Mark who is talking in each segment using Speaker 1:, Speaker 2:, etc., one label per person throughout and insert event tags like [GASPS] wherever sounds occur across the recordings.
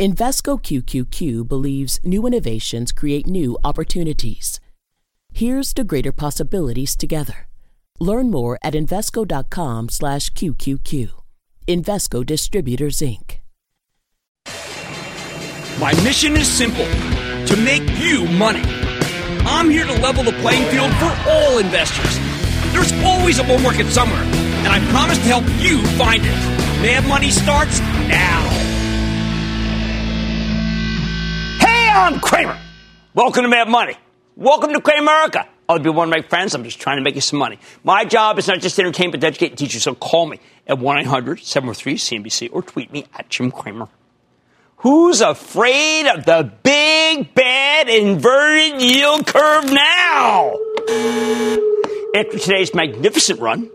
Speaker 1: Invesco QQQ believes new innovations create new opportunities. Here's to greater possibilities together. Learn more at Invesco.com/QQQ. Invesco Distributors Inc.
Speaker 2: My mission is simple: to make you money. I'm here to level the playing field for all investors. There's always a bull market somewhere, and I promise to help you find it. Mad Money starts now. I'm Cramer. Welcome to Mad Money. Welcome to Cramerica. I'll be one of my friends. I'm just trying to make you some money. My job is not just to entertain, but to educate and teach you. So call me at 1 800 743 CNBC or tweet me at Jim Cramer. Who's afraid of the big, bad, inverted yield curve now? After today's magnificent run,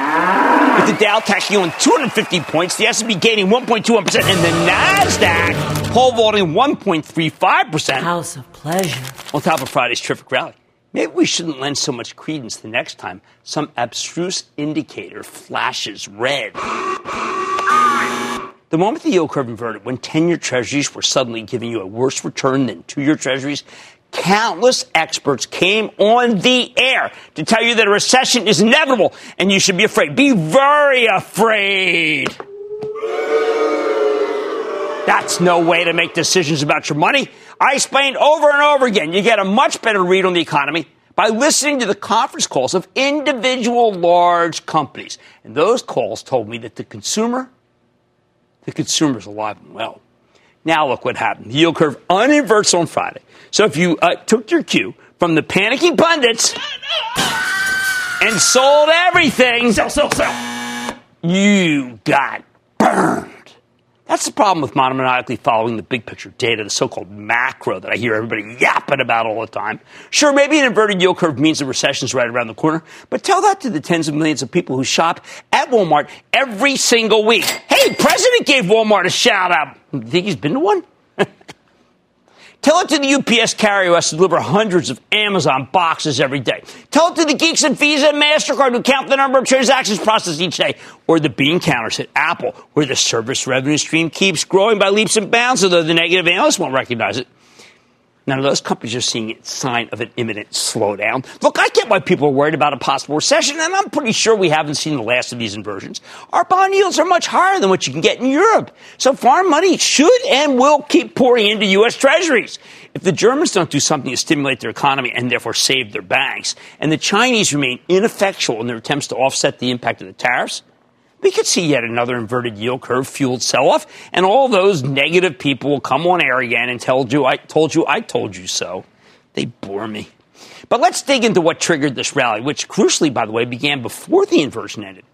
Speaker 2: with the Dow tacking on 250 points, the S&P gaining 1.21%, and the Nasdaq pole vaulting 1.35%.
Speaker 3: House of pleasure.
Speaker 2: On top of Friday's terrific rally. Maybe we shouldn't lend so much credence the next time some abstruse indicator flashes red. The moment the yield curve inverted, when 10 year treasuries were suddenly giving you a worse return than two year treasuries, countless experts came on the air to tell you that a recession is inevitable and you should be afraid. Be very afraid. That's no way to make decisions about your money. I explained over and over again. You get a much better read on the economy by listening to the conference calls of individual large companies. And those calls told me that the consumer the consumer's alive and well. Now look what happened. The yield curve uninverts on Friday. So if you uh, took your cue from the panicking pundits and sold everything,
Speaker 4: sell, sell, sell,
Speaker 2: you got burned. That's the problem with monomaniacally following the big picture data, the so-called macro that I hear everybody yapping about all the time. Sure, maybe an inverted yield curve means the recession's right around the corner, but tell that to the tens of millions of people who shop at Walmart every single week. Hey, President gave Walmart a shout out. Think he's been to one? [LAUGHS] Tell it to the UPS carrier who has to deliver hundreds of Amazon boxes every day. Tell it to the geeks at Visa and MasterCard who count the number of transactions processed each day. Or the bean counters at Apple, where the service revenue stream keeps growing by leaps and bounds, although the negative analysts won't recognize it. None of those companies are seeing a sign of an imminent slowdown. Look, I get why people are worried about a possible recession, and I'm pretty sure we haven't seen the last of these inversions. Our bond yields are much higher than what you can get in Europe. So foreign money should and will keep pouring into U.S. treasuries. If the Germans don't do something to stimulate their economy and therefore save their banks, and the Chinese remain ineffectual in their attempts to offset the impact of the tariffs, we could see yet another inverted yield curve fueled sell off, and all those negative people will come on air again and tell you, I told you, I told you so. They bore me. But let's dig into what triggered this rally, which crucially, by the way, began before the inversion ended.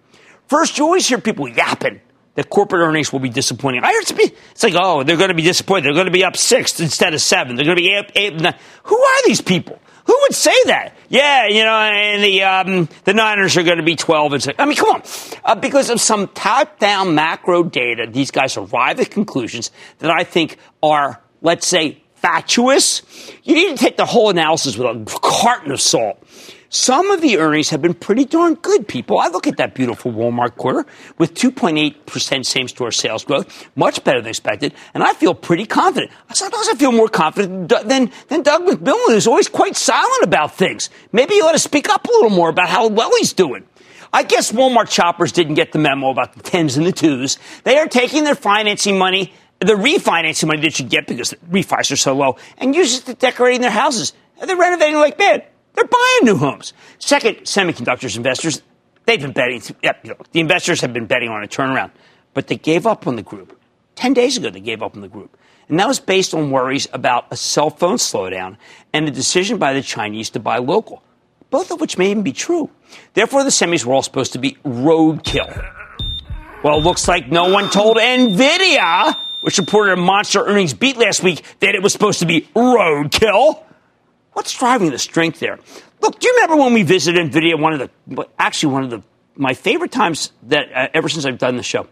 Speaker 2: First, you always hear people yapping that corporate earnings will be disappointing. I heard it's like, oh, they're going to be disappointed. They're going to be up six instead of seven. They're going to be eight, eight, nine. Who are these people? Who would say that? Yeah, you know, and the um, the Niners are going to be twelve and six. I mean, come on, uh, because of some top-down macro data, these guys arrive at conclusions that I think are, let's say, fatuous. You need to take the whole analysis with a carton of salt. Some of the earnings have been pretty darn good, people. I look at that beautiful Walmart quarter with 2.8% same store sales growth, much better than expected, and I feel pretty confident. Sometimes I feel more confident than, than Doug McMillon, who's always quite silent about things. Maybe he ought to speak up a little more about how well he's doing. I guess Walmart shoppers didn't get the memo about the tens and the twos. They are taking their financing money, the refinancing money that you get because the refis are so low, and use it to decorating their houses. They're renovating like mad. They're buying new homes. Second, semiconductors investors, they've been betting, you know, the investors have been betting on a turnaround, but they gave up on the group. 10 days ago, they gave up on the group. And that was based on worries about a cell phone slowdown and a decision by the Chinese to buy local, both of which may even be true. Therefore, the semis were all supposed to be roadkill. Well, it looks like no one told NVIDIA, which reported a monster earnings beat last week, that it was supposed to be roadkill. What's driving the strength there? Look, do you remember when we visited NVIDIA? One of the, actually, one of the, my favorite times that uh, ever since I've done the show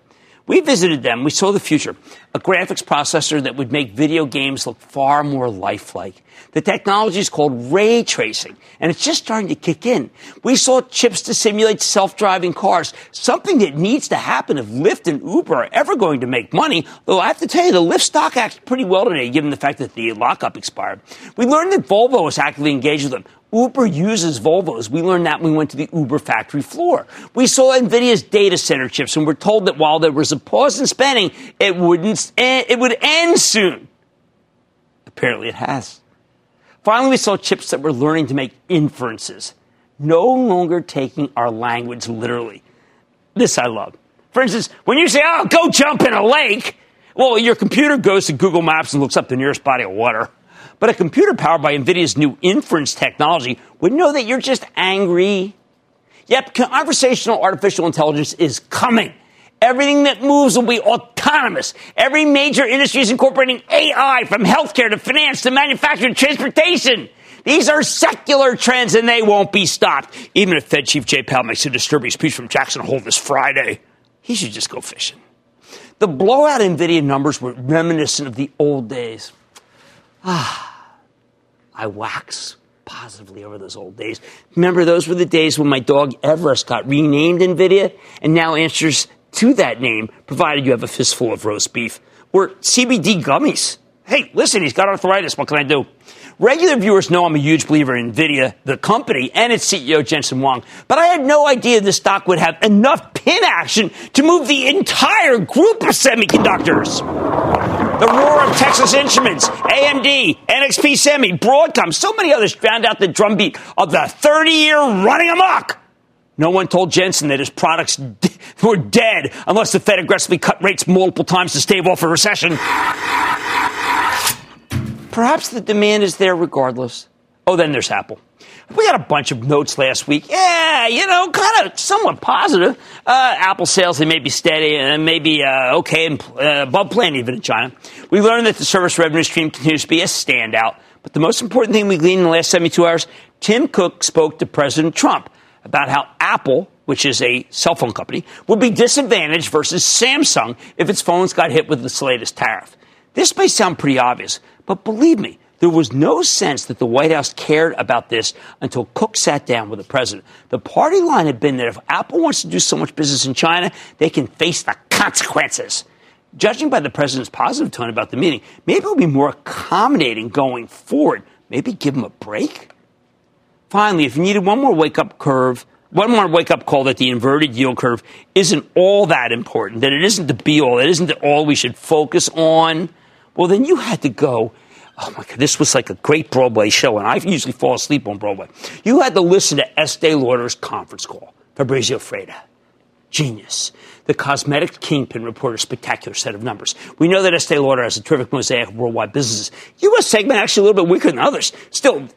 Speaker 2: We visited them. We saw the future. A graphics processor that would make video games look far more lifelike. The technology is called ray tracing, and it's just starting to kick in. We saw chips to simulate self-driving cars, something that needs to happen if Lyft and Uber are ever going to make money, though I have to tell you, the Lyft stock acts pretty well today, given the fact that the lockup expired. We learned that Volvo is actively engaged with them. Uber uses Volvos. We learned that when we went to the Uber factory floor. We saw NVIDIA's data center chips and we're told that while there was a pause in spending, it wouldn't, eh, it would end soon. Apparently it has. Finally, we saw chips that were learning to make inferences, no longer taking our language literally. This I love. For instance, when you say, oh, go jump in a lake, well, your computer goes to Google Maps and looks up the nearest body of water. But a computer powered by NVIDIA's new inference technology would know that you're just angry. Yep, conversational artificial intelligence is coming. Everything that moves will be autonomous. Every major industry is incorporating AI from healthcare to finance to manufacturing to transportation. These are secular trends and they won't be stopped. Even if Fed Chief Jay Powell makes a disturbing speech from Jackson Hole this Friday, he should just go fishing. The blowout NVIDIA numbers were reminiscent of the old days. Ah, I wax positively over those old days. Remember, those were the days when my dog Everest got renamed NVIDIA and now answers to that name, provided you have a fistful of roast beef or CBD gummies. Hey, listen, he's got arthritis. What can I do? Regular viewers know I'm a huge believer in NVIDIA, the company, and its CEO, Jensen Huang, But I had no idea this stock would have enough pin action to move the entire group of semiconductors. The roar of Texas Instruments, AMD, NXP Semi, Broadcom, so many others drowned out the drumbeat of the 30 year running amok. No one told Jensen that his products were dead unless the Fed aggressively cut rates multiple times to stave off a recession. Perhaps the demand is there regardless. Oh, then there's Apple. We had a bunch of notes last week. Yeah, you know, kind of somewhat positive. Uh, Apple sales, they may be steady and maybe uh, okay and uh, above plan even in China. We learned that the service revenue stream continues to be a standout. But the most important thing we gleaned in the last 72 hours, Tim Cook spoke to President Trump about how Apple, which is a cell phone company, would be disadvantaged versus Samsung if its phones got hit with the latest tariff. This may sound pretty obvious, but believe me, there was no sense that the White House cared about this until Cook sat down with the president. The party line had been that if Apple wants to do so much business in China, they can face the consequences. Judging by the president's positive tone about the meeting, maybe it'll be more accommodating going forward. Maybe give him a break. Finally, if you needed one more wake up curve, one more wake up call that the inverted yield curve isn't all that important, that it isn't the be all, it isn't the all we should focus on, well, then you had to go Oh my God, this was like a great Broadway show, and I usually fall asleep on Broadway. You had to listen to Estee Lauder's conference call. Fabrizio Freda. Genius. The cosmetic kingpin reported a spectacular set of numbers. We know that Estee Lauder has a terrific mosaic of worldwide businesses. U.S. segment actually a little bit weaker than others. Still,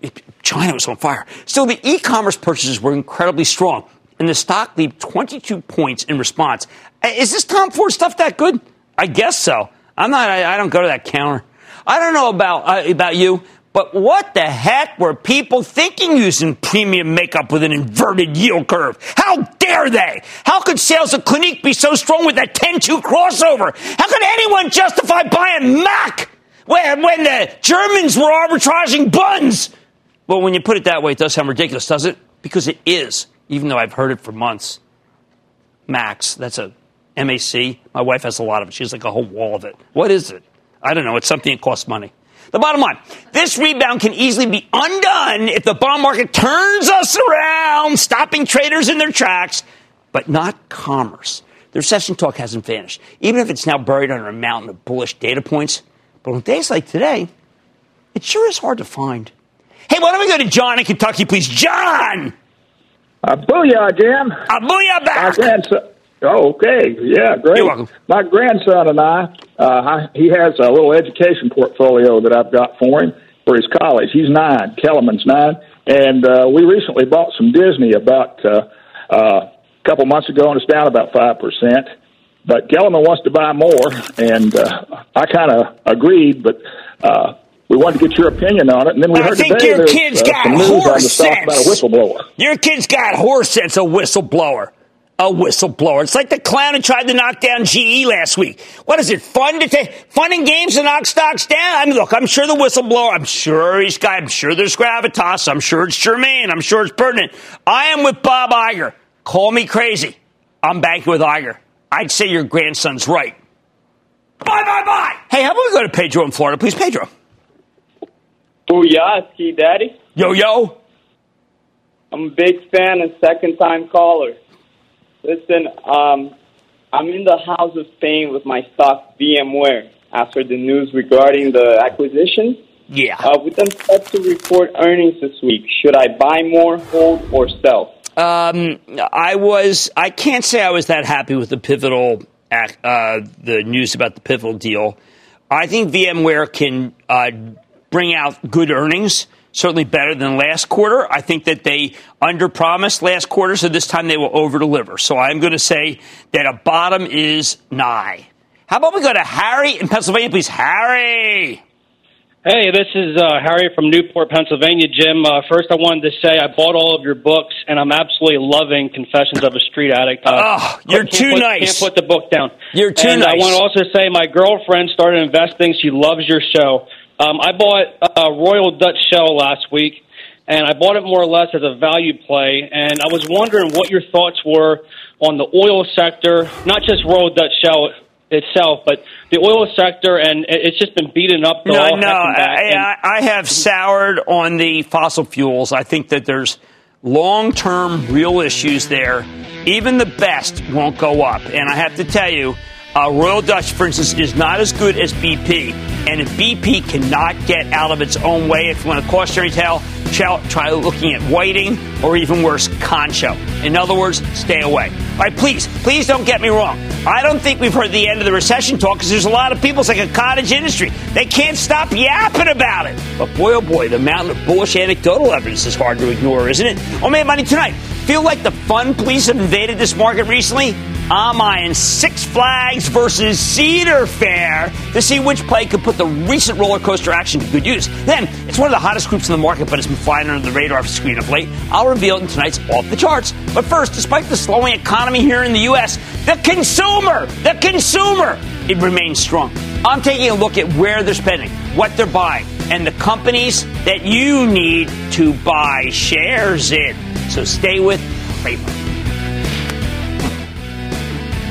Speaker 2: China was on fire. Still, the e-commerce purchases were incredibly strong, and the stock leaped 22 points in response. Is this Tom Ford stuff that good? I guess so. I'm not. I, I don't go to that counter. I don't know about, uh, about you, but what the heck were people thinking using premium makeup with an inverted yield curve? How dare they? How could sales of Clinique be so strong with that 10-2 crossover? How could anyone justify buying MAC when, when the Germans were arbitraging bunds? Well, when you put it that way, it does sound ridiculous, does it? Because it is, even though I've heard it for months. Max, that's a MAC. My wife has a lot of it. She has like a whole wall of it. What is it? I don't know. It's something that costs money. The bottom line, this rebound can easily be undone if the bond market turns us around, stopping traders in their tracks, but not commerce. The recession talk hasn't vanished, even if it's now buried under a mountain of bullish data points. But on days like today, it sure is hard to find. Hey, why don't we go to John in Kentucky, please? John!
Speaker 3: Uh, booyah, Jim.
Speaker 2: Uh, booyah back!
Speaker 3: Grandson, Oh, okay. Yeah, great.
Speaker 2: You're welcome.
Speaker 3: My grandson and I, uh, I, he has a little education portfolio that I've got for him for his college. He's nine. Kellerman's nine. And uh, we recently bought some Disney about uh, uh, a couple months ago, and it's down about 5%. But Kellerman wants to buy more, and uh, I kind of agreed, but uh, we wanted to get your opinion on it. And then we
Speaker 2: I
Speaker 3: heard
Speaker 2: think
Speaker 3: today
Speaker 2: your
Speaker 3: there's
Speaker 2: kid's
Speaker 3: uh,
Speaker 2: got
Speaker 3: some news on the stock about a
Speaker 2: sense.
Speaker 3: whistleblower.
Speaker 2: Your kid's got horse sense, a whistleblower. A whistleblower. It's like the clown who tried to knock down GE last week. What is it? Fun to take fun and games to knock stocks down? I mean, look, I'm sure the whistleblower. I'm sure he's got. I'm sure there's gravitas. I'm sure it's germane. I'm sure it's pertinent. I am with Bob Iger. Call me crazy. I'm banking with Iger. I'd say your grandson's right. Bye, bye, bye. Hey, how about we go to Pedro in Florida, please, Pedro?
Speaker 4: Oh, Booyah, Ski Daddy.
Speaker 2: Yo, yo.
Speaker 4: I'm a big fan and second time caller. Listen, um, I'm in the house of pain with my stock VMware after the news regarding the acquisition.
Speaker 2: Yeah.
Speaker 4: Uh, with them set to report earnings this week, should I buy more, hold, or sell?
Speaker 2: Um, I was. I can't say I was that happy with the pivotal, uh, the news about the pivotal deal. I think VMware can uh, bring out good earnings certainly better than last quarter. I think that they underpromised last quarter, so this time they will overdeliver. So I'm going to say that a bottom is nigh. How about we go to Harry in Pennsylvania, please? Harry.
Speaker 5: Hey, this is uh, Harry from Newport, Pennsylvania, Jim. Uh, first, I wanted to say I bought all of your books, and I'm absolutely loving Confessions of a Street Addict.
Speaker 2: Uh, oh, you're too
Speaker 5: put,
Speaker 2: nice.
Speaker 5: Can't put the book down.
Speaker 2: You're too
Speaker 5: and
Speaker 2: nice.
Speaker 5: I want to also say my girlfriend started investing. She loves your show. Um, I bought a Royal Dutch Shell last week, and I bought it more or less as a value play. And I was wondering what your thoughts were on the oil sector, not just Royal Dutch Shell itself, but the oil sector, and it's just been beaten up.
Speaker 2: No, no, I, I, have soured on the fossil fuels. I think that there's long term real issues there. Even the best won't go up. And I have to tell you, uh, Royal Dutch, for instance, is not as good as BP. And if BP cannot get out of its own way, if you want a cautionary tale, try looking at Whiting or even worse, Concho. In other words, stay away. All right, please, please don't get me wrong. I don't think we've heard the end of the recession talk because there's a lot of people, it's like a cottage industry. They can't stop yapping about it. But boy, oh boy, the mountain of bullish anecdotal evidence is hard to ignore, isn't it? Oh, man, money tonight. Feel like the fun police have invaded this market recently? I'm eyeing Six Flags versus Cedar Fair to see which play could put the recent roller coaster action to good use. Then, it's one of the hottest groups in the market, but it's been flying under the radar screen of late. I'll reveal it in tonight's Off the Charts. But first, despite the slowing economy here in the U.S., the consumer, the consumer, it remains strong. I'm taking a look at where they're spending, what they're buying, and the companies that you need to buy shares in. So stay with Cramer.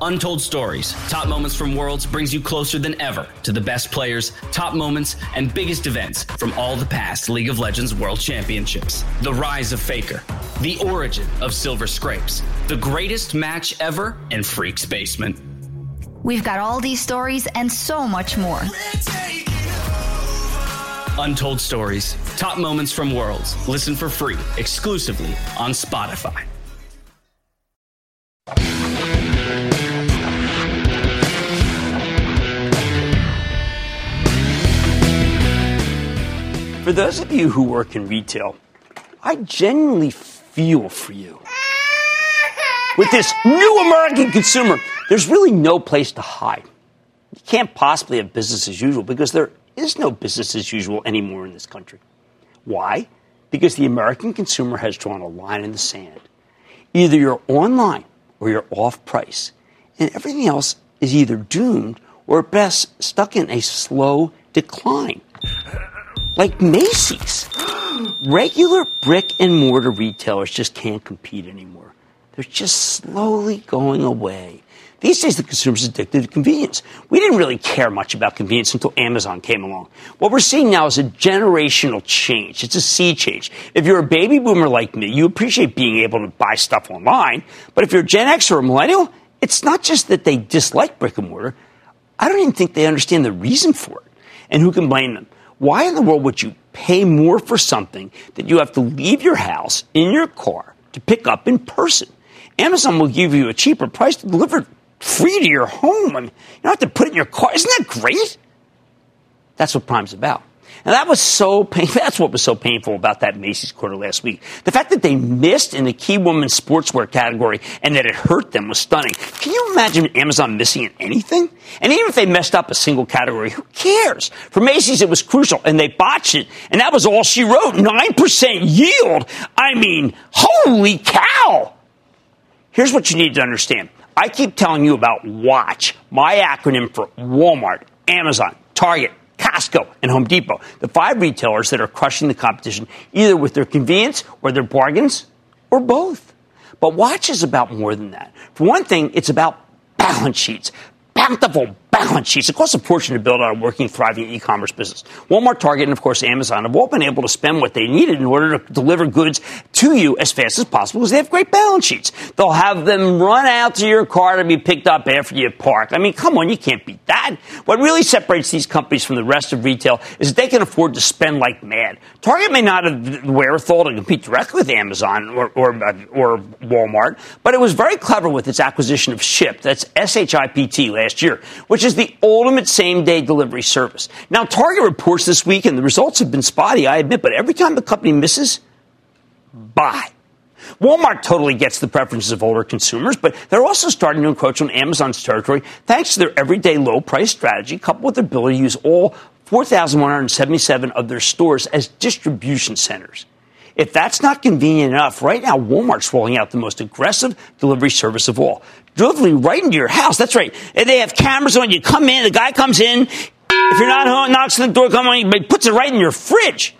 Speaker 6: Untold Stories, Top Moments from Worlds brings you closer than ever to the best players, top moments, and biggest events from all the past League of Legends World Championships. The rise of Faker, the origin of Silver Scrapes, the greatest match ever in Freak's Basement.
Speaker 7: We've got all these stories and so much more.
Speaker 6: Untold Stories, Top Moments from Worlds. Listen for free exclusively on Spotify.
Speaker 2: For those of you who work in retail, I genuinely feel for you. With this new American consumer, there's really no place to hide. You can't possibly have business as usual because there is no business as usual anymore in this country. Why? Because the American consumer has drawn a line in the sand. Either you're online or you're off price, and everything else is either doomed or at best stuck in a slow decline like Macy's. [GASPS] Regular brick and mortar retailers just can't compete anymore. They're just slowly going away. These days, the consumer's addicted to convenience. We didn't really care much about convenience until Amazon came along. What we're seeing now is a generational change. It's a sea change. If you're a baby boomer like me, you appreciate being able to buy stuff online. But if you're a Gen X or a millennial, it's not just that they dislike brick and mortar. I don't even think they understand the reason for it. And who can blame them? Why in the world would you pay more for something that you have to leave your house in your car to pick up in person? Amazon will give you a cheaper price to deliver free to your home. I mean, you don't have to put it in your car. Isn't that great? That's what Prime's about. And that was so painful. [LAUGHS] That's what was so painful about that Macy's quarter last week. The fact that they missed in the key women's sportswear category and that it hurt them was stunning. Can you imagine Amazon missing in anything? And even if they messed up a single category, who cares? For Macy's, it was crucial and they botched it. And that was all she wrote. 9% yield. I mean, holy cow. Here's what you need to understand. I keep telling you about WATCH, my acronym for Walmart, Amazon, Target, Costco, and Home Depot, the five retailers that are crushing the competition either with their convenience or their bargains or both. But WATCH is about more than that. For one thing, it's about balance sheets bountiful balance sheets. It costs a fortune to build out a working, thriving e-commerce business. Walmart, Target, and of course Amazon have all been able to spend what they needed in order to deliver goods to you as fast as possible because they have great balance sheets. They'll have them run out to your car to be picked up after you park. I mean, come on, you can't beat that. What really separates these companies from the rest of retail is they can afford to spend like mad. Target may not have the wherewithal to compete directly with Amazon or, or, uh, or Walmart, but it was very clever with its acquisition of Shipt, That's S-H-I-P-T last year, which is the ultimate same day delivery service. Now, Target reports this week, and the results have been spotty, I admit, but every time the company misses, buy. Walmart totally gets the preferences of older consumers, but they're also starting to encroach on Amazon's territory thanks to their everyday low price strategy, coupled with their ability to use all 4,177 of their stores as distribution centers. If that's not convenient enough, right now Walmart's rolling out the most aggressive delivery service of all. Delivery right into your house. That's right. And they have cameras on you. Come in, the guy comes in. If you're not home, knocks on the door, come on, he puts it right in your fridge.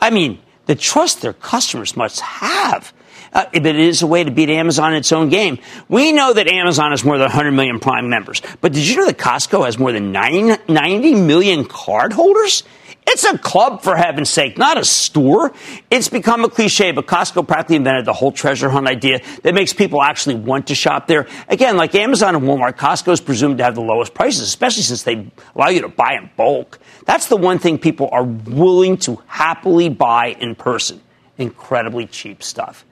Speaker 2: I mean, the trust their customers must have. Uh, if it is a way to beat Amazon in its own game. We know that Amazon has more than 100 million Prime members, but did you know that Costco has more than 90, 90 million cardholders? It's a club, for heaven's sake, not a store. It's become a cliche, but Costco practically invented the whole treasure hunt idea that makes people actually want to shop there. Again, like Amazon and Walmart, Costco is presumed to have the lowest prices, especially since they allow you to buy in bulk. That's the one thing people are willing to happily buy in person. Incredibly cheap stuff.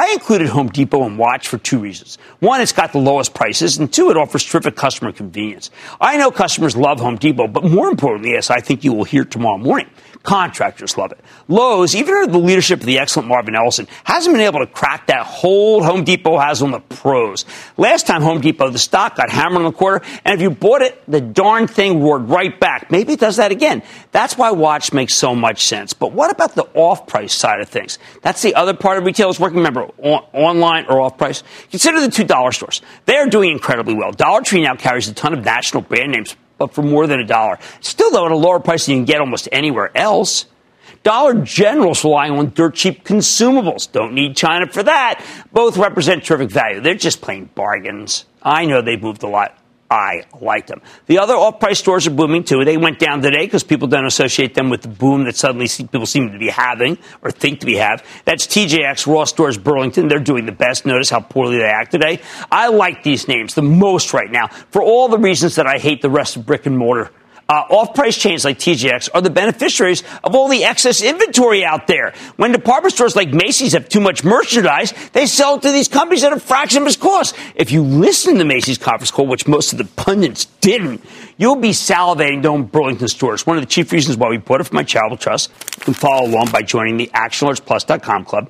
Speaker 2: I included Home Depot and WATCH for two reasons. One, it's got the lowest prices, and two, it offers terrific customer convenience. I know customers love Home Depot, but more importantly, as I think you will hear tomorrow morning, Contractors love it. Lowe's, even under the leadership of the excellent Marvin Ellison, hasn't been able to crack that hold Home Depot has on the pros. Last time Home Depot, the stock got hammered in the quarter, and if you bought it, the darn thing roared right back. Maybe it does that again. That's why WATCH makes so much sense. But what about the off-price side of things? That's the other part of retail is working. Remember, on, online or off-price. Consider the two dollar stores. They are doing incredibly well. Dollar Tree now carries a ton of national brand names for more than a dollar. Still, though, at a lower price than you can get almost anywhere else. Dollar General's relying on dirt cheap consumables. Don't need China for that. Both represent terrific value. They're just plain bargains. I know they've moved a lot I like them. The other off-price stores are booming too. They went down today because people don't associate them with the boom that suddenly people seem to be having or think to be have. That's TJX, Ross Stores, Burlington. They're doing the best. Notice how poorly they act today. I like these names the most right now for all the reasons that I hate the rest of brick and mortar uh, off-price chains like TJX are the beneficiaries of all the excess inventory out there. When department stores like Macy's have too much merchandise, they sell it to these companies at a fraction of its cost. If you listen to Macy's conference call, which most of the pundits didn't, you'll be salivating to Burlington stores. One of the chief reasons why we bought it for my charitable trust. You can follow along by joining the ActionAlertsPlus.com club.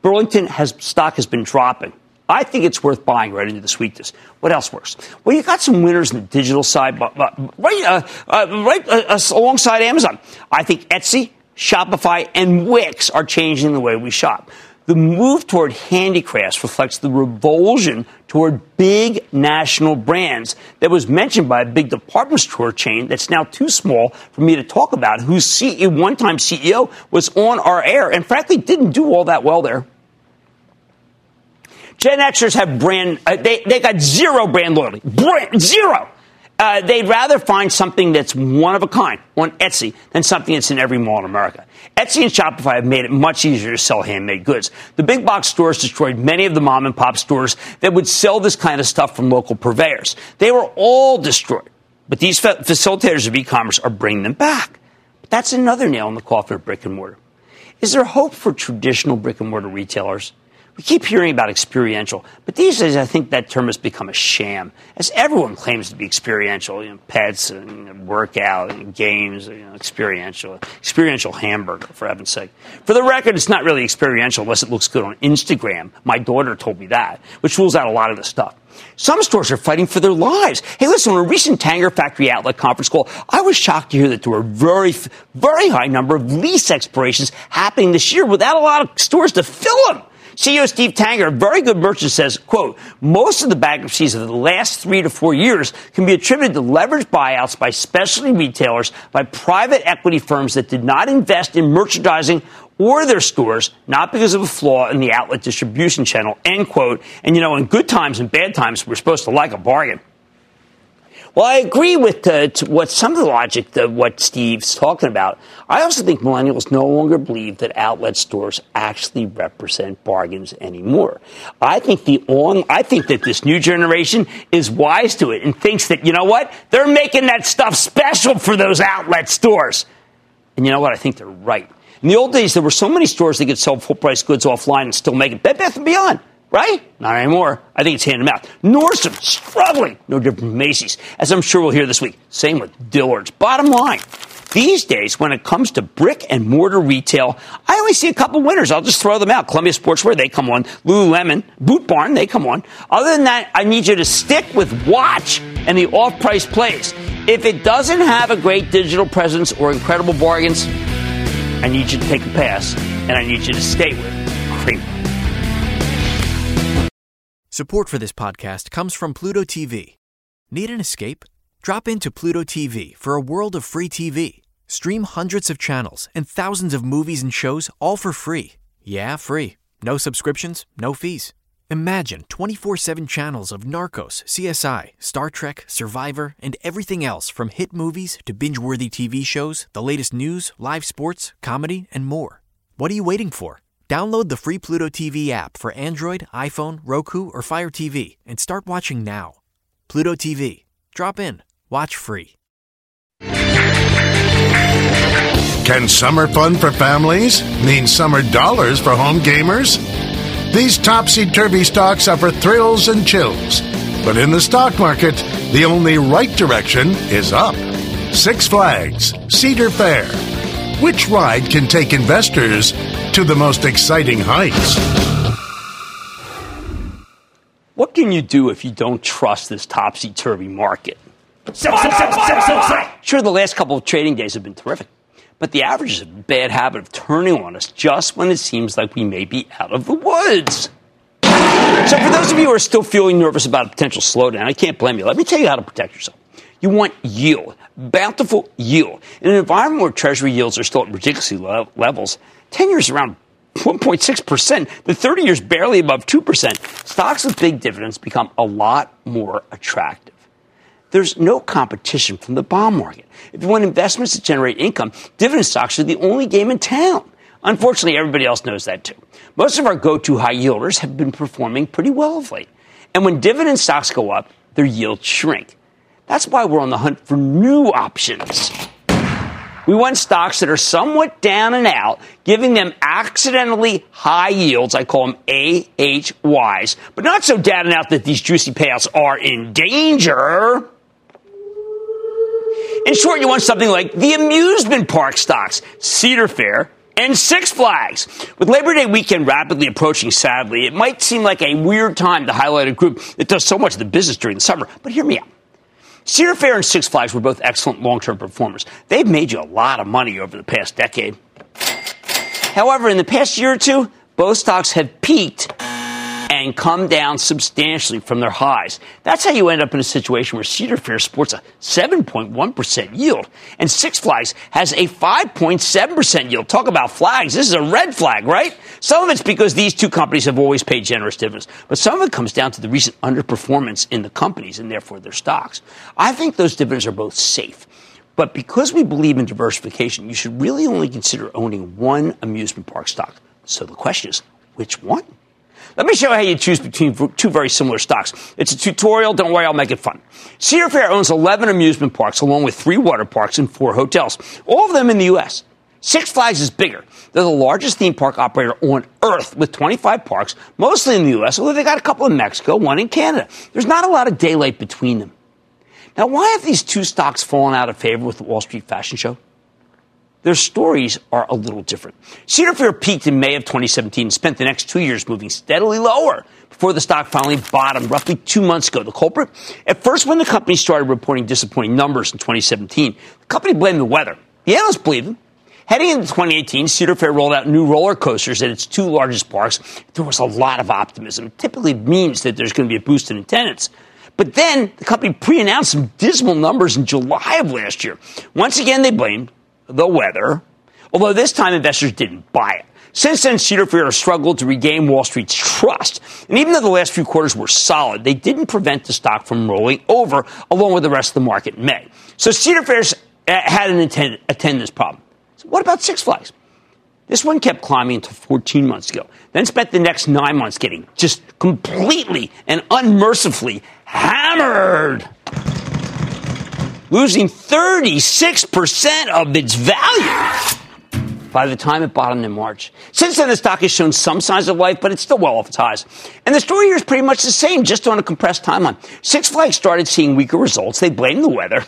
Speaker 2: Burlington has stock has been dropping. I think it's worth buying right into the sweetness. What else works? Well, you got some winners in the digital side, but, but right, uh, uh, right uh, alongside Amazon. I think Etsy, Shopify, and Wix are changing the way we shop. The move toward handicrafts reflects the revulsion toward big national brands that was mentioned by a big department store chain that's now too small for me to talk about, whose CEO, one-time CEO was on our air and frankly didn't do all that well there. Gen Xers have brand, uh, they, they got zero brand loyalty. Brand, zero. Uh, they'd rather find something that's one of a kind on Etsy than something that's in every mall in America. Etsy and Shopify have made it much easier to sell handmade goods. The big box stores destroyed many of the mom and pop stores that would sell this kind of stuff from local purveyors. They were all destroyed. But these facilitators of e-commerce are bringing them back. But that's another nail in the coffin of brick and mortar. Is there hope for traditional brick and mortar retailers? We keep hearing about experiential, but these days I think that term has become a sham, as everyone claims to be experiential. You know, pets, and workout, and games, you know, experiential, experiential hamburger, for heaven's sake. For the record, it's not really experiential unless it looks good on Instagram. My daughter told me that, which rules out a lot of the stuff. Some stores are fighting for their lives. Hey, listen, on a recent Tanger Factory outlet conference call, I was shocked to hear that there were a very, very high number of lease expirations happening this year without a lot of stores to fill them. CEO Steve Tanger, a very good merchant, says, quote, most of the bankruptcies of the last three to four years can be attributed to leveraged buyouts by specialty retailers, by private equity firms that did not invest in merchandising or their stores, not because of a flaw in the outlet distribution channel, end quote. And you know, in good times and bad times, we're supposed to like a bargain. Well, I agree with uh, what some of the logic of what Steve's talking about. I also think millennials no longer believe that outlet stores actually represent bargains anymore. I think the on, I think that this new generation is wise to it and thinks that you know what they're making that stuff special for those outlet stores. And you know what? I think they're right. In the old days, there were so many stores that could sell full price goods offline and still make it. Bed Bath and Beyond right? Not anymore. I think it's hand to mouth. Nordstrom struggling, no different from Macy's, as I'm sure we'll hear this week. Same with Dillard's. Bottom line. These days, when it comes to brick and mortar retail, I only see a couple winners. I'll just throw them out. Columbia Sportswear, they come on. Lululemon, Boot Barn, they come on. Other than that, I need you to stick with Watch and the off-price plays. If it doesn't have a great digital presence or incredible bargains, I need you to take a pass, and I need you to stay with Cramer.
Speaker 8: Support for this podcast comes from Pluto TV. Need an escape? Drop into Pluto TV for a world of free TV. Stream hundreds of channels and thousands of movies and shows all for free. Yeah, free. No subscriptions, no fees. Imagine 24 7 channels of Narcos, CSI, Star Trek, Survivor, and everything else from hit movies to binge worthy TV shows, the latest news, live sports, comedy, and more. What are you waiting for? Download the free Pluto TV app for Android, iPhone, Roku, or Fire TV and start watching now. Pluto TV. Drop in. Watch free.
Speaker 9: Can summer fun for families mean summer dollars for home gamers? These topsy turvy stocks offer thrills and chills. But in the stock market, the only right direction is up. Six Flags, Cedar Fair. Which ride can take investors to the most exciting heights?
Speaker 2: What can you do if you don't trust this topsy turvy market? Sure, the last couple of trading days have been terrific, but the average is a bad habit of turning on us just when it seems like we may be out of the woods. So, for those of you who are still feeling nervous about a potential slowdown, I can't blame you. Let me tell you how to protect yourself. You want yield, bountiful yield. In an environment where Treasury yields are still at ridiculously low levels, 10 years around 1.6%, the 30 years barely above 2%, stocks with big dividends become a lot more attractive. There's no competition from the bond market. If you want investments that generate income, dividend stocks are the only game in town. Unfortunately, everybody else knows that too. Most of our go-to high yielders have been performing pretty well of late. And when dividend stocks go up, their yields shrink. That's why we're on the hunt for new options. We want stocks that are somewhat down and out, giving them accidentally high yields. I call them AHYs, but not so down and out that these juicy payouts are in danger. In short, you want something like the amusement park stocks, Cedar Fair, and Six Flags. With Labor Day weekend rapidly approaching, sadly, it might seem like a weird time to highlight a group that does so much of the business during the summer, but hear me out. Cedar Fair and Six Flags were both excellent long term performers. They've made you a lot of money over the past decade. However, in the past year or two, both stocks have peaked and come down substantially from their highs. That's how you end up in a situation where Cedar Fair sports a 7.1% yield and Six Flags has a 5.7% yield. Talk about flags. This is a red flag, right? Some of it's because these two companies have always paid generous dividends, but some of it comes down to the recent underperformance in the companies and therefore their stocks. I think those dividends are both safe. But because we believe in diversification, you should really only consider owning one amusement park stock. So the question is, which one? Let me show you how you choose between two very similar stocks. It's a tutorial. Don't worry, I'll make it fun. Cedar Fair owns 11 amusement parks along with three water parks and four hotels, all of them in the U.S. Six Flags is bigger. They're the largest theme park operator on earth with 25 parks, mostly in the U.S., although they got a couple in Mexico, one in Canada. There's not a lot of daylight between them. Now, why have these two stocks fallen out of favor with the Wall Street fashion show? Their stories are a little different. Cedar Fair peaked in May of 2017 and spent the next two years moving steadily lower before the stock finally bottomed roughly two months ago. The culprit? At first, when the company started reporting disappointing numbers in 2017, the company blamed the weather. The analysts believed them. Heading into 2018, Cedar Fair rolled out new roller coasters at its two largest parks. There was a lot of optimism. It typically means that there's going to be a boost in attendance. But then the company pre announced some dismal numbers in July of last year. Once again, they blamed the weather, although this time investors didn't buy it. Since then, Cedar Fair has struggled to regain Wall Street's trust. And even though the last few quarters were solid, they didn't prevent the stock from rolling over along with the rest of the market in May. So Cedar Fair's uh, had an attend- attendance problem. So what about Six Flags? This one kept climbing until 14 months ago, then spent the next nine months getting just completely and unmercifully hammered losing 36% of its value by the time it bottomed in March. Since then, the stock has shown some signs of life, but it's still well off its highs. And the story here is pretty much the same, just on a compressed timeline. Six Flags started seeing weaker results. They blamed the weather.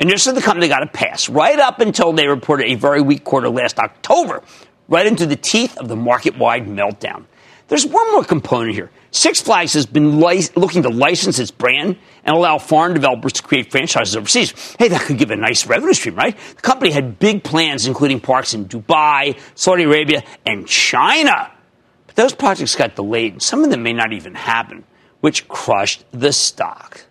Speaker 2: And just so the company got a pass, right up until they reported a very weak quarter last October, right into the teeth of the market wide meltdown. There's one more component here. Six Flags has been looking to license its brand and allow foreign developers to create franchises overseas. Hey, that could give a nice revenue stream, right? The company had big plans, including parks in Dubai, Saudi Arabia, and China. But those projects got delayed, and some of them may not even happen, which crushed the stock.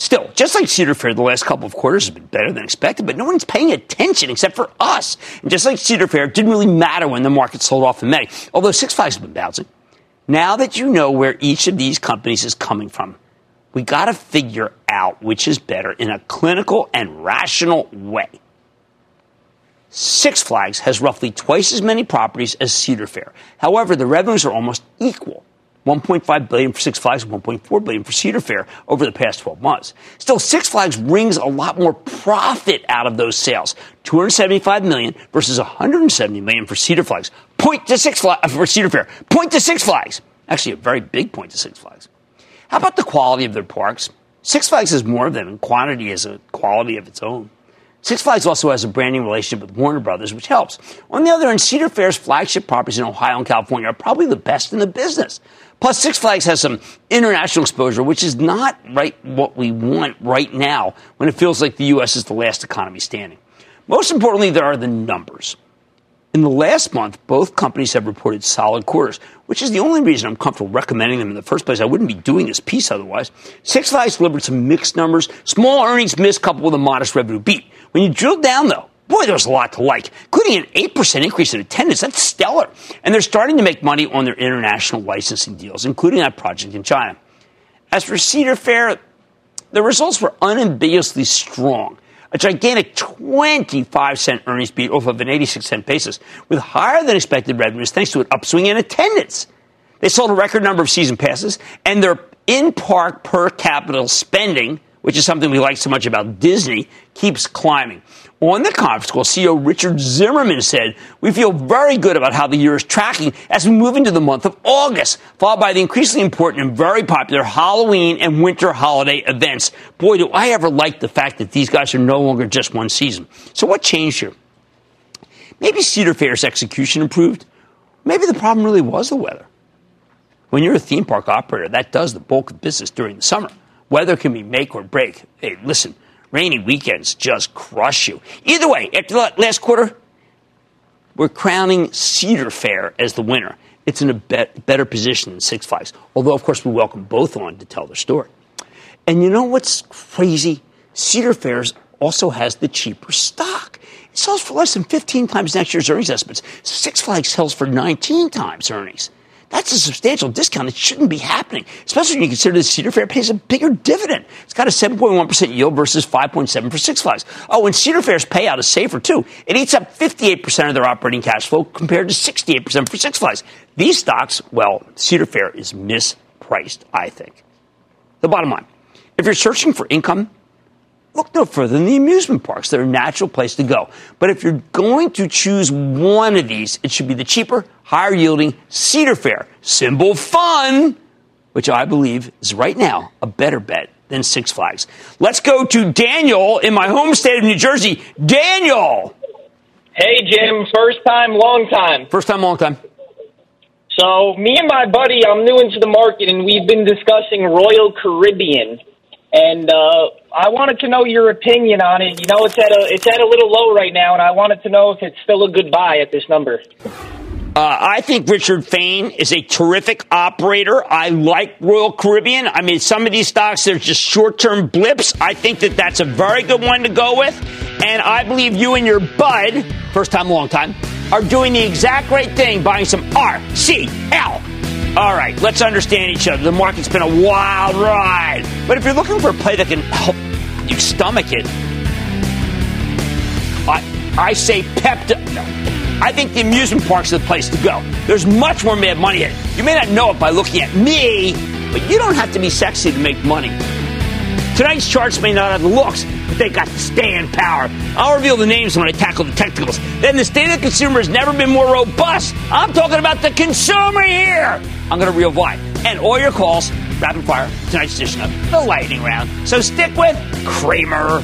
Speaker 2: Still, just like Cedar Fair, the last couple of quarters have been better than expected, but no one's paying attention except for us. And just like Cedar Fair, it didn't really matter when the market sold off in May, although Six Flags has been bouncing. Now that you know where each of these companies is coming from, we got to figure out which is better in a clinical and rational way. Six Flags has roughly twice as many properties as Cedar Fair. However, the revenues are almost equal. 1.5 billion for Six Flags, 1.4 billion for Cedar Fair over the past 12 months. Still, Six Flags brings a lot more profit out of those sales. 275 million versus 170 million for Cedar Flags. Point to Six Flags for Cedar Fair. Point to Six Flags. Actually, a very big point to Six Flags. How about the quality of their parks? Six Flags is more of them in quantity as a quality of its own. Six Flags also has a branding relationship with Warner Brothers, which helps. On the other hand, Cedar Fair's flagship properties in Ohio and California are probably the best in the business. Plus, Six Flags has some international exposure, which is not right what we want right now when it feels like the U.S. is the last economy standing. Most importantly, there are the numbers. In the last month, both companies have reported solid quarters, which is the only reason I'm comfortable recommending them in the first place. I wouldn't be doing this piece otherwise. Six Flags delivered some mixed numbers, small earnings miss coupled with a modest revenue beat. When you drill down, though, Boy, there's a lot to like, including an 8% increase in attendance. That's stellar. And they're starting to make money on their international licensing deals, including that project in China. As for Cedar Fair, the results were unambiguously strong. A gigantic 25 cent earnings beat off of an 86 cent basis, with higher than expected revenues thanks to an upswing in attendance. They sold a record number of season passes, and their in park per capita spending, which is something we like so much about Disney, keeps climbing. On the conference call, CEO Richard Zimmerman said, We feel very good about how the year is tracking as we move into the month of August, followed by the increasingly important and very popular Halloween and winter holiday events. Boy, do I ever like the fact that these guys are no longer just one season. So, what changed here? Maybe Cedar Fair's execution improved. Maybe the problem really was the weather. When you're a theme park operator, that does the bulk of business during the summer. Weather can be make or break. Hey, listen, Rainy weekends just crush you. Either way, after last quarter, we're crowning Cedar Fair as the winner. It's in a better position than Six Flags, although, of course, we welcome both on to tell their story. And you know what's crazy? Cedar Fair also has the cheaper stock. It sells for less than 15 times next year's earnings estimates. Six Flags sells for 19 times earnings. That's a substantial discount. It shouldn't be happening, especially when you consider that Cedar Fair pays a bigger dividend. It's got a 7.1% yield versus 5.7 for Six Flags. Oh, and Cedar Fair's payout is safer too. It eats up 58% of their operating cash flow compared to 68% for Six Flags. These stocks, well, Cedar Fair is mispriced, I think. The bottom line, if you're searching for income, look no further than the amusement parks. They're a natural place to go. But if you're going to choose one of these, it should be the cheaper, higher yielding Cedar Fair. Symbol fun, which I believe is right now a better bet than Six Flags. Let's go to Daniel in my home state of New Jersey. Daniel!
Speaker 10: Hey, Jim. First time, long time.
Speaker 2: First time, long time.
Speaker 10: So, me and my buddy, I'm new into the market, and we've been discussing Royal Caribbean. And uh, I wanted to know your opinion on it. You know, it's at a it's at a little low right now, and I wanted to know if it's still a good buy at this number.
Speaker 2: Uh, I think Richard Fain is a terrific operator. I like Royal Caribbean. I mean, some of these stocks, they're just short term blips. I think that that's a very good one to go with. And I believe you and your bud, first time, long time, are doing the exact right thing, buying some RCL. All right, let's understand each other. The market's been a wild ride. But if you're looking for a play that can help you stomach it, I, I say Pepto. No. I think the amusement parks are the place to go. There's much more mad money in it. You may not know it by looking at me, but you don't have to be sexy to make money. Tonight's charts may not have the looks, but they got the staying power. I'll reveal the names when I tackle the technicals. Then the state of the consumer has never been more robust. I'm talking about the consumer here. I'm going to reveal why. And all your calls, rapid fire, tonight's edition of the lightning round. So stick with Cramer.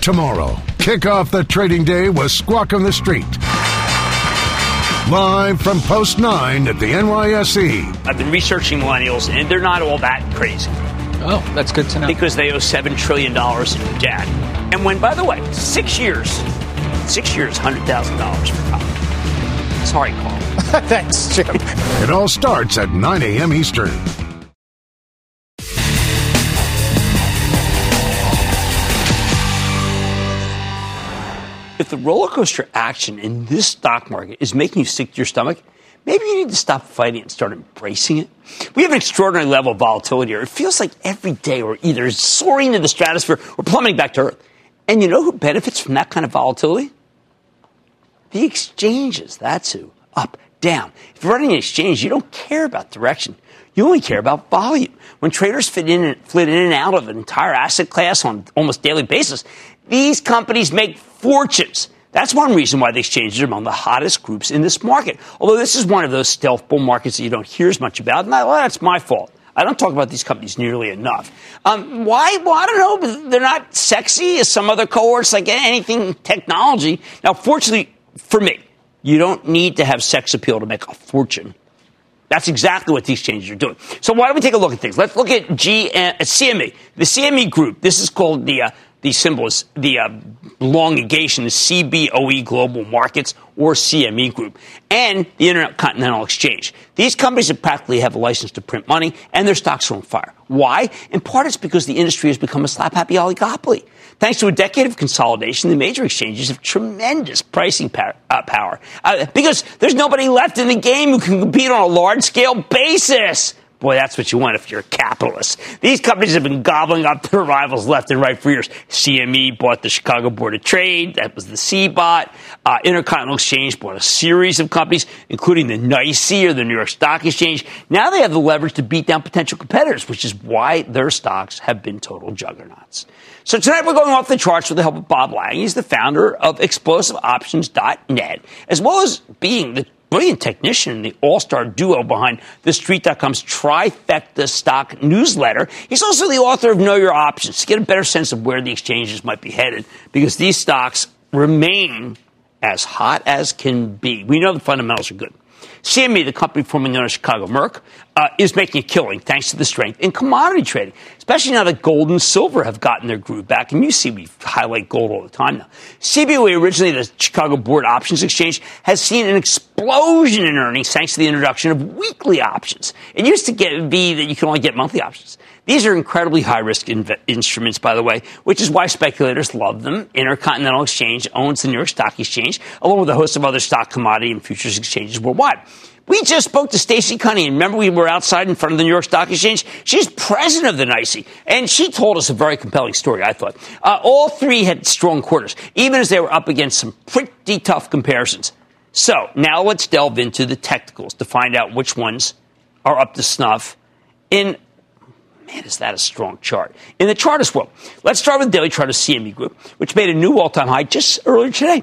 Speaker 9: Tomorrow, kick off the trading day with Squawk on the Street. Live from Post 9 at the NYSE.
Speaker 2: I've been researching millennials, and they're not all that crazy.
Speaker 11: Oh, that's good to know.
Speaker 2: Because they owe $7 trillion in debt. And when, by the way, six years, six years, $100,000 for college. Sorry, Carl. [LAUGHS]
Speaker 11: Thanks, Jim.
Speaker 9: It all starts at 9 a.m. Eastern.
Speaker 2: If the roller coaster action in this stock market is making you sick to your stomach, maybe you need to stop fighting and start embracing it. We have an extraordinary level of volatility here. It feels like every day we're either soaring to the stratosphere or plummeting back to earth. And you know who benefits from that kind of volatility? The exchanges. That's who. Up, down. If you're running an exchange, you don't care about direction. You only care about volume. When traders fit in and flit in and out of an entire asset class on almost daily basis, these companies make fortunes. That's one reason why the exchanges are among the hottest groups in this market. Although this is one of those stealth bull markets that you don't hear as much about, and well, that's my fault. I don't talk about these companies nearly enough. Um, why? Well, I don't know. They're not sexy as some other cohorts, like anything technology. Now, fortunately for me, you don't need to have sex appeal to make a fortune. That's exactly what these changes are doing. So why don't we take a look at things? Let's look at G, uh, CME, the CME group. This is called the uh, the symbol is the uh, elongation, CBOE Global Markets or CME Group, and the Intercontinental Exchange. These companies practically have a license to print money, and their stocks are on fire. Why? In part, it's because the industry has become a slap happy oligopoly. Thanks to a decade of consolidation, the major exchanges have tremendous pricing power. Uh, power. Uh, because there's nobody left in the game who can compete on a large scale basis. Boy, that's what you want if you're a capitalist. These companies have been gobbling up their rivals left and right for years. CME bought the Chicago Board of Trade. That was the CBOT. Uh, Intercontinental Exchange bought a series of companies, including the NYSE or the New York Stock Exchange. Now they have the leverage to beat down potential competitors, which is why their stocks have been total juggernauts. So tonight we're going off the charts with the help of Bob Lang. He's the founder of ExplosiveOptions.net, as well as being the brilliant technician, in the all-star duo behind the Street.com's trifecta stock newsletter. He's also the author of Know Your Options to get a better sense of where the exchanges might be headed because these stocks remain as hot as can be. We know the fundamentals are good. CME, the company forming known as Chicago Merc, uh, is making a killing thanks to the strength in commodity trading, especially now that gold and silver have gotten their groove back. And you see we highlight gold all the time now. CBOE, originally the Chicago Board Options Exchange, has seen an explosion in earnings thanks to the introduction of weekly options. It used to get, be that you could only get monthly options. These are incredibly high risk inv- instruments, by the way, which is why speculators love them. Intercontinental Exchange owns the New York Stock Exchange, along with a host of other stock, commodity, and futures exchanges worldwide. We just spoke to Stacey Cunningham. Remember, we were outside in front of the New York Stock Exchange? She's president of the NYSE, and she told us a very compelling story, I thought. Uh, all three had strong quarters, even as they were up against some pretty tough comparisons. So now let's delve into the technicals to find out which ones are up to snuff In man, is that a strong chart? In the chart world. Let's start with daily chart of CME Group, which made a new all-time high just earlier today.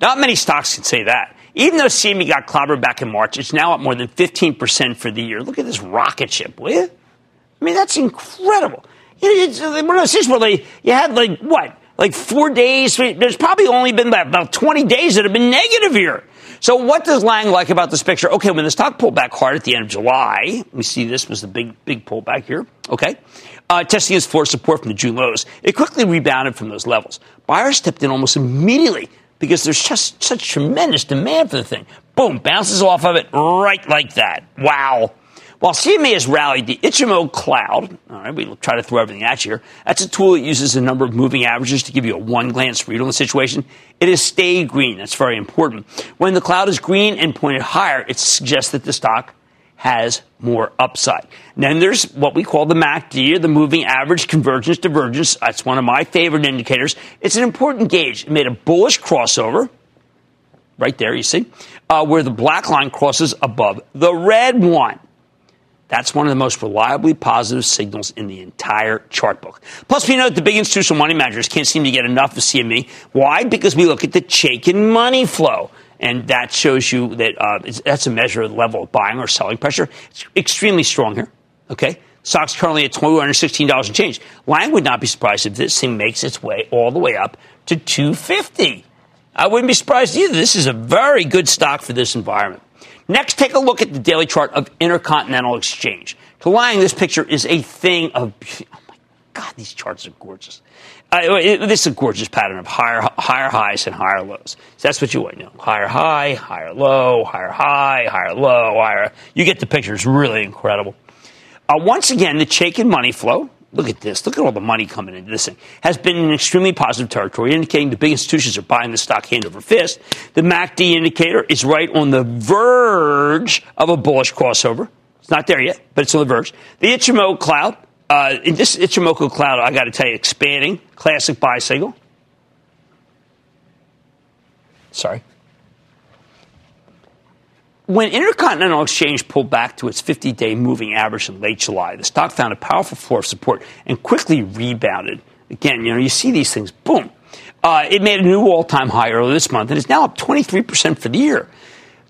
Speaker 2: Not many stocks can say that. Even though CME got clobbered back in March, it's now up more than 15% for the year. Look at this rocket ship, will you? I mean, that's incredible. It's one of those things where you had like, what, like four days? There's probably only been about 20 days that have been negative here. So what does Lang like about this picture? Okay, when the stock pulled back hard at the end of July, we see this was the big, big pullback here. Okay. Uh, testing its floor support from the June lows. It quickly rebounded from those levels. Buyers stepped in almost immediately because there's just such tremendous demand for the thing. Boom, bounces off of it right like that. Wow. While CME has rallied, the Ichimoku cloud, all right, we try to throw everything at you here. That's a tool that uses a number of moving averages to give you a one glance read on the situation. It has stayed green. That's very important. When the cloud is green and pointed higher, it suggests that the stock has more upside. then there's what we call the MACD, the moving average convergence divergence. That's one of my favorite indicators. It's an important gauge. It made a bullish crossover right there, you see, uh, where the black line crosses above the red one. That's one of the most reliably positive signals in the entire chart book. Plus, we know that the big institutional money managers can't seem to get enough of CME. Why? Because we look at the Chaikin money flow. And that shows you that uh, that's a measure of the level of buying or selling pressure. It's extremely strong here. Okay. Stock's currently at $216 and change. Lang would not be surprised if this thing makes its way all the way up to 250. I wouldn't be surprised either. This is a very good stock for this environment. Next, take a look at the daily chart of Intercontinental Exchange. To Lang, this picture is a thing of. Oh my God, these charts are gorgeous. Uh, it, this is a gorgeous pattern of higher, higher highs and higher lows. So that's what you want to know. Higher high, higher low, higher high, higher low, higher. You get the picture. It's really incredible. Uh, once again, the Chaikin money flow Look at this. Look at all the money coming into this thing. Has been in extremely positive territory, indicating the big institutions are buying the stock hand over fist. The MACD indicator is right on the verge of a bullish crossover. It's not there yet, but it's on the verge. The Ichimoku cloud, uh, in this Ichimoku cloud, I got to tell you, expanding, classic buy signal. Sorry. When Intercontinental Exchange pulled back to its 50 day moving average in late July, the stock found a powerful floor of support and quickly rebounded. Again, you know, you see these things, boom. Uh, it made a new all time high earlier this month and is now up 23% for the year.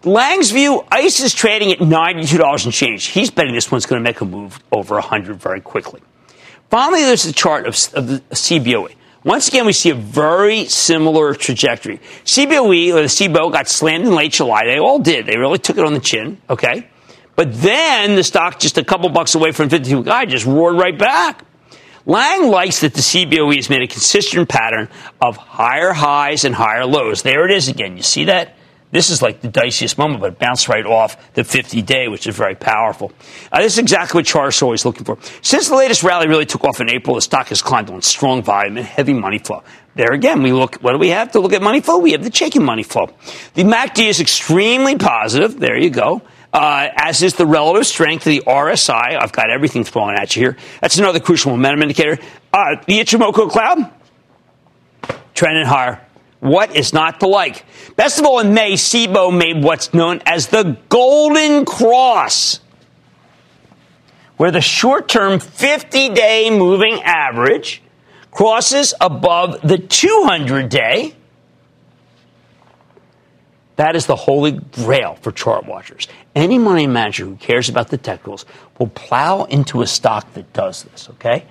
Speaker 2: Lang's view, ICE is trading at $92 and change. He's betting this one's going to make a move over 100 very quickly. Finally, there's a chart of, of the CBOE. Once again, we see a very similar trajectory. CBOE or the CBO got slammed in late July. They all did. They really took it on the chin. Okay. But then the stock just a couple bucks away from 52 guy just roared right back. Lang likes that the CBOE has made a consistent pattern of higher highs and higher lows. There it is again. You see that? This is like the diciest moment, but it bounced right off the 50 day, which is very powerful. Uh, this is exactly what Chart's always looking for. Since the latest rally really took off in April, the stock has climbed on strong volume and heavy money flow. There again, we look, what do we have to look at money flow? We have the Chaikin money flow. The MACD is extremely positive. There you go. Uh, as is the relative strength of the RSI. I've got everything thrown at you here. That's another crucial momentum indicator. Uh, the Ichimoku cloud, trending higher. What is not to like? Best of all, in May, CBOE made what's known as the Golden Cross, where the short term 50 day moving average crosses above the 200 day. That is the holy grail for chart watchers. Any money manager who cares about the technicals will plow into a stock that does this, okay?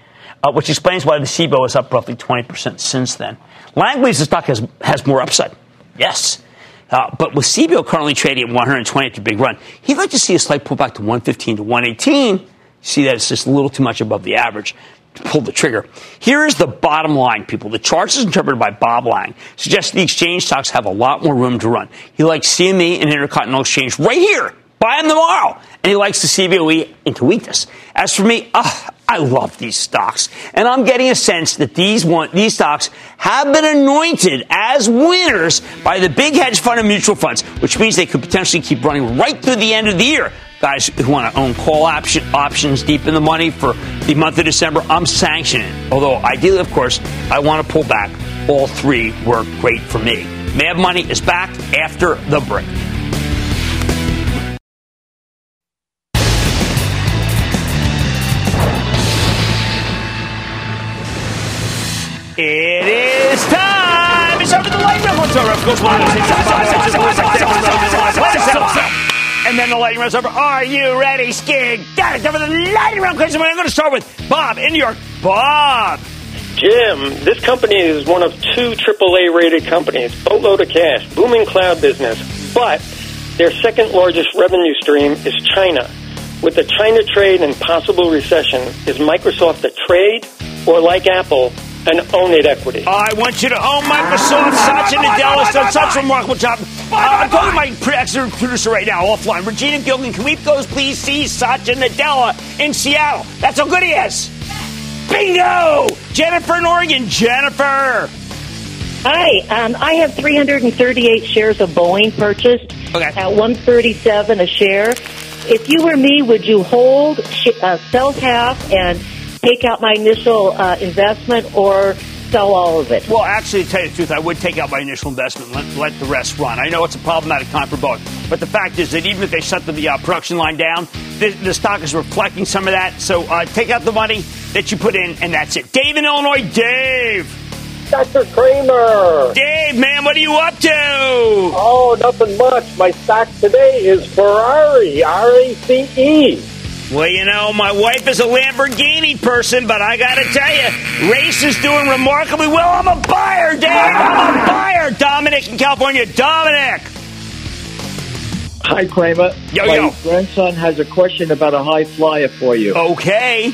Speaker 2: Uh, which explains why the CBOE is up roughly 20% since then. Lang believes the stock has, has more upside. Yes. Uh, but with CBOE currently trading at 120 after a big run, he'd like to see a slight pullback to 115 to 118. See that it's just a little too much above the average to pull the trigger. Here is the bottom line, people. The charts, as interpreted by Bob Lang, suggests the exchange stocks have a lot more room to run. He likes CME and Intercontinental Exchange right here. Buy them tomorrow. And he likes the CBOE into weakness. As for me, uh, I love these stocks. And I'm getting a sense that these, one, these stocks have been anointed as winners by the big hedge fund and mutual funds, which means they could potentially keep running right through the end of the year. Guys who want to own call option, options deep in the money for the month of December, I'm sanctioning. Although, ideally, of course, I want to pull back. All three work great for me. Mad Money is back after the break. It is time. It's over the lightning round. Of course, and then the lightning round's over. Are you ready, Skig? Got it. Time the lightning round question. I'm going to start with Bob in New York. Bob.
Speaker 12: Jim, this company is one of two AAA rated companies, boatload of cash, booming cloud business, but their second largest revenue stream is China. With the China trade and possible recession, is Microsoft a trade or like Apple, an own it equity?
Speaker 2: I want you to own Microsoft. Satya Nadella has done such a remarkable job. Uh, I'm calling my executive producer right now offline. Regina Gilgan, can we go please see Satya Nadella in Seattle? That's how good he is. Bingo! Jennifer in Oregon. Jennifer.
Speaker 13: Hi, um, I have 338 shares of Boeing purchased
Speaker 2: okay.
Speaker 13: at 137 a share. If you were me, would you hold, sh- uh, sell half, and take out my initial uh, investment, or sell all of it?
Speaker 2: Well, actually, to tell you the truth, I would take out my initial investment and let, let the rest run. I know it's a problematic time for both. but the fact is that even if they shut the uh, production line down, the, the, stock is reflecting some of that. So uh, take out the money that you put in, and that's it. Dave in Illinois, Dave.
Speaker 14: Dr. Cramer.
Speaker 2: Dave, man, what are you up to?
Speaker 14: Oh, nothing much. My stock today is Ferrari, R A C E.
Speaker 2: Well, you know, my wife is a Lamborghini person, but I got to tell you, race is doing remarkably well. I'm a buyer, Dave. I'm a buyer. Dominic in California. Dominic.
Speaker 14: Hi, Cramer.
Speaker 2: Yo, yo.
Speaker 14: My
Speaker 2: yo.
Speaker 14: grandson has a question about a high flyer for you.
Speaker 2: Okay.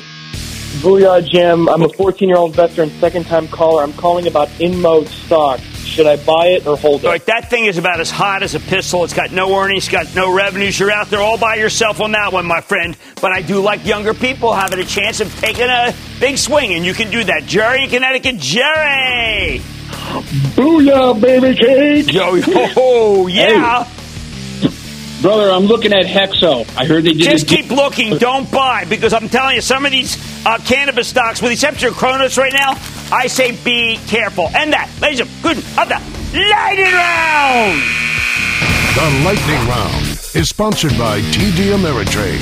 Speaker 14: Booyah, Jim. I'm a 14 year old veteran, second time caller. I'm calling about InMode stock. Should I buy it or hold it?
Speaker 2: All right, that thing is about as hot as a pistol. It's got no earnings, got no revenues. You're out there all by yourself on that one, my friend. But I do like younger people having a chance of taking a big swing, and you can do that. Jerry in Connecticut. Jerry!
Speaker 15: Booyah, baby cake!
Speaker 2: Yo, yo, [LAUGHS] yeah.
Speaker 15: Brother, I'm looking at Hexo. I heard they did
Speaker 2: Just
Speaker 15: a-
Speaker 2: keep looking. Don't buy because I'm telling you, some of these uh, cannabis stocks, with the exception of Cronos right now, I say be careful. And that, ladies and gentlemen, good of the lightning round.
Speaker 9: The Lightning Round is sponsored by TD Ameritrade.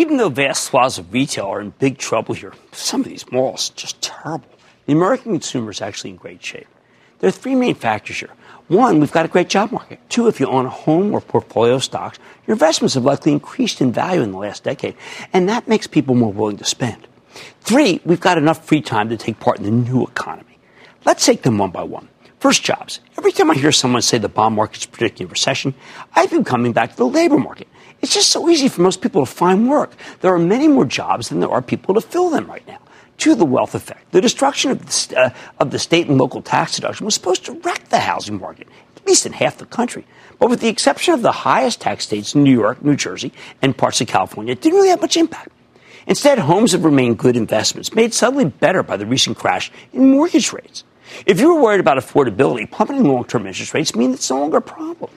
Speaker 2: Even though vast swaths of retail are in big trouble here, some of these malls are just terrible. The American consumer is actually in great shape. There are three main factors here. One, we've got a great job market. Two, if you own a home or portfolio stocks, your investments have likely increased in value in the last decade, and that makes people more willing to spend. Three, we've got enough free time to take part in the new economy. Let's take them one by one. First, jobs. Every time I hear someone say the bond market's predicting a recession, I've been coming back to the labor market. It's just so easy for most people to find work. There are many more jobs than there are people to fill them right now. To the wealth effect, the destruction of the, uh, of the state and local tax deduction was supposed to wreck the housing market, at least in half the country. But with the exception of the highest tax states, New York, New Jersey, and parts of California, it didn't really have much impact. Instead, homes have remained good investments, made suddenly better by the recent crash in mortgage rates. If you were worried about affordability, plummeting long-term interest rates mean it's no longer a problem.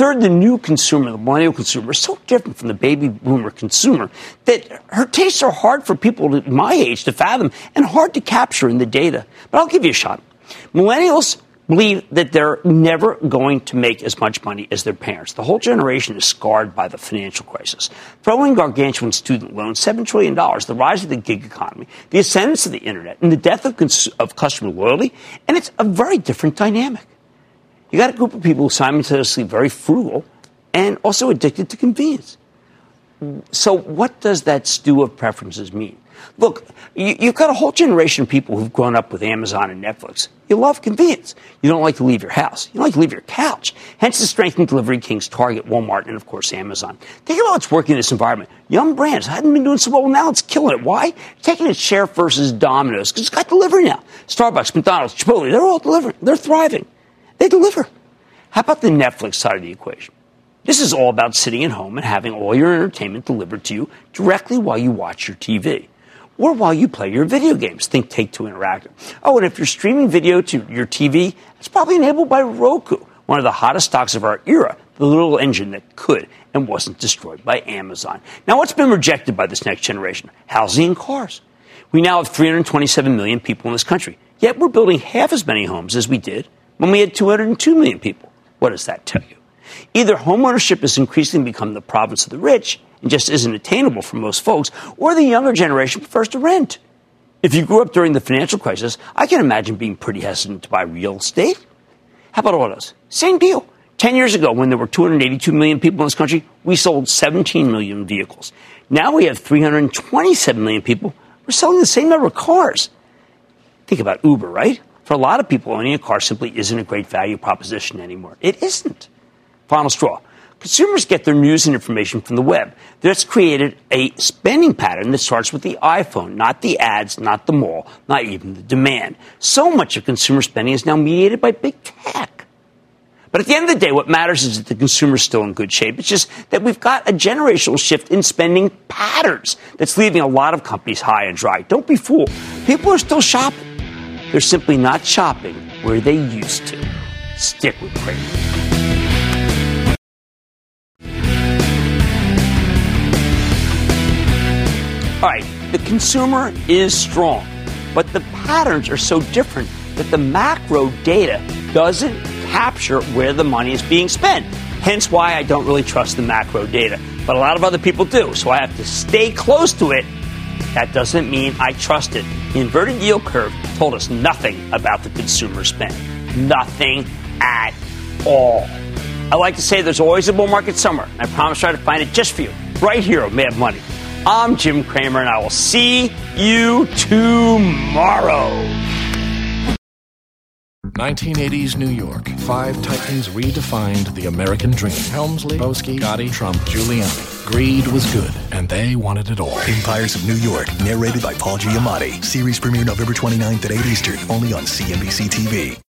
Speaker 2: Third, the new consumer, the millennial consumer, is so different from the baby boomer consumer that her tastes are hard for people my age to fathom and hard to capture in the data. But I'll give you a shot. Millennials believe that they're never going to make as much money as their parents. The whole generation is scarred by the financial crisis. Throwing gargantuan student loans, $7 trillion, the rise of the gig economy, the ascendance of the internet, and the death of, cons- of customer loyalty, and it's a very different dynamic. You got a group of people simultaneously very frugal and also addicted to convenience. So, what does that stew of preferences mean? Look, you, you've got a whole generation of people who've grown up with Amazon and Netflix. You love convenience. You don't like to leave your house. You don't like to leave your couch. Hence the strength in delivery kings Target, Walmart, and of course Amazon. Think about what's working in this environment. Yum Brands hadn't been doing so well. Now it's killing it. Why? Taking its share versus Domino's because it's got delivery now. Starbucks, McDonald's, Chipotle, they're all delivering. They're thriving. They deliver. How about the Netflix side of the equation? This is all about sitting at home and having all your entertainment delivered to you directly while you watch your TV or while you play your video games. Think Take Two Interactive. Oh, and if you're streaming video to your TV, it's probably enabled by Roku, one of the hottest stocks of our era, the little engine that could and wasn't destroyed by Amazon. Now, what's been rejected by this next generation? Housing and cars. We now have 327 million people in this country, yet we're building half as many homes as we did when we had 202 million people. What does that tell you? Either homeownership has increasingly become the province of the rich and just isn't attainable for most folks, or the younger generation prefers to rent. If you grew up during the financial crisis, I can imagine being pretty hesitant to buy real estate. How about autos? Same deal. 10 years ago, when there were 282 million people in this country, we sold 17 million vehicles. Now we have 327 million people. We're selling the same number of cars. Think about Uber, right? For a lot of people, owning a car simply isn't a great value proposition anymore. It isn't. Final straw. Consumers get their news and information from the web. That's created a spending pattern that starts with the iPhone, not the ads, not the mall, not even the demand. So much of consumer spending is now mediated by big tech. But at the end of the day, what matters is that the consumer is still in good shape. It's just that we've got a generational shift in spending patterns that's leaving a lot of companies high and dry. Don't be fooled. People are still shopping. They're simply not shopping where they used to. Stick with Cramer. All right, the consumer is strong, but the patterns are so different that the macro data doesn't capture where the money is being spent. Hence why I don't really trust the macro data. But a lot of other people do, so I have to stay close to it. That doesn't mean I trust it. The inverted yield curve told us nothing about the consumer spend. Nothing at all. I like to say there's always a bull market somewhere. I promise to try to find it just for you, right here on Mad Money. I'm Jim Cramer, and I will see you tomorrow.
Speaker 16: 1980s New York. Five titans redefined the American dream. Helmsley, Boesky, Gotti, Trump, Giuliani. Greed was good, and they wanted it all.
Speaker 17: Empires of New York, narrated by Paul Giamatti. Series premiere November 29th at 8 Eastern, only on CNBC TV.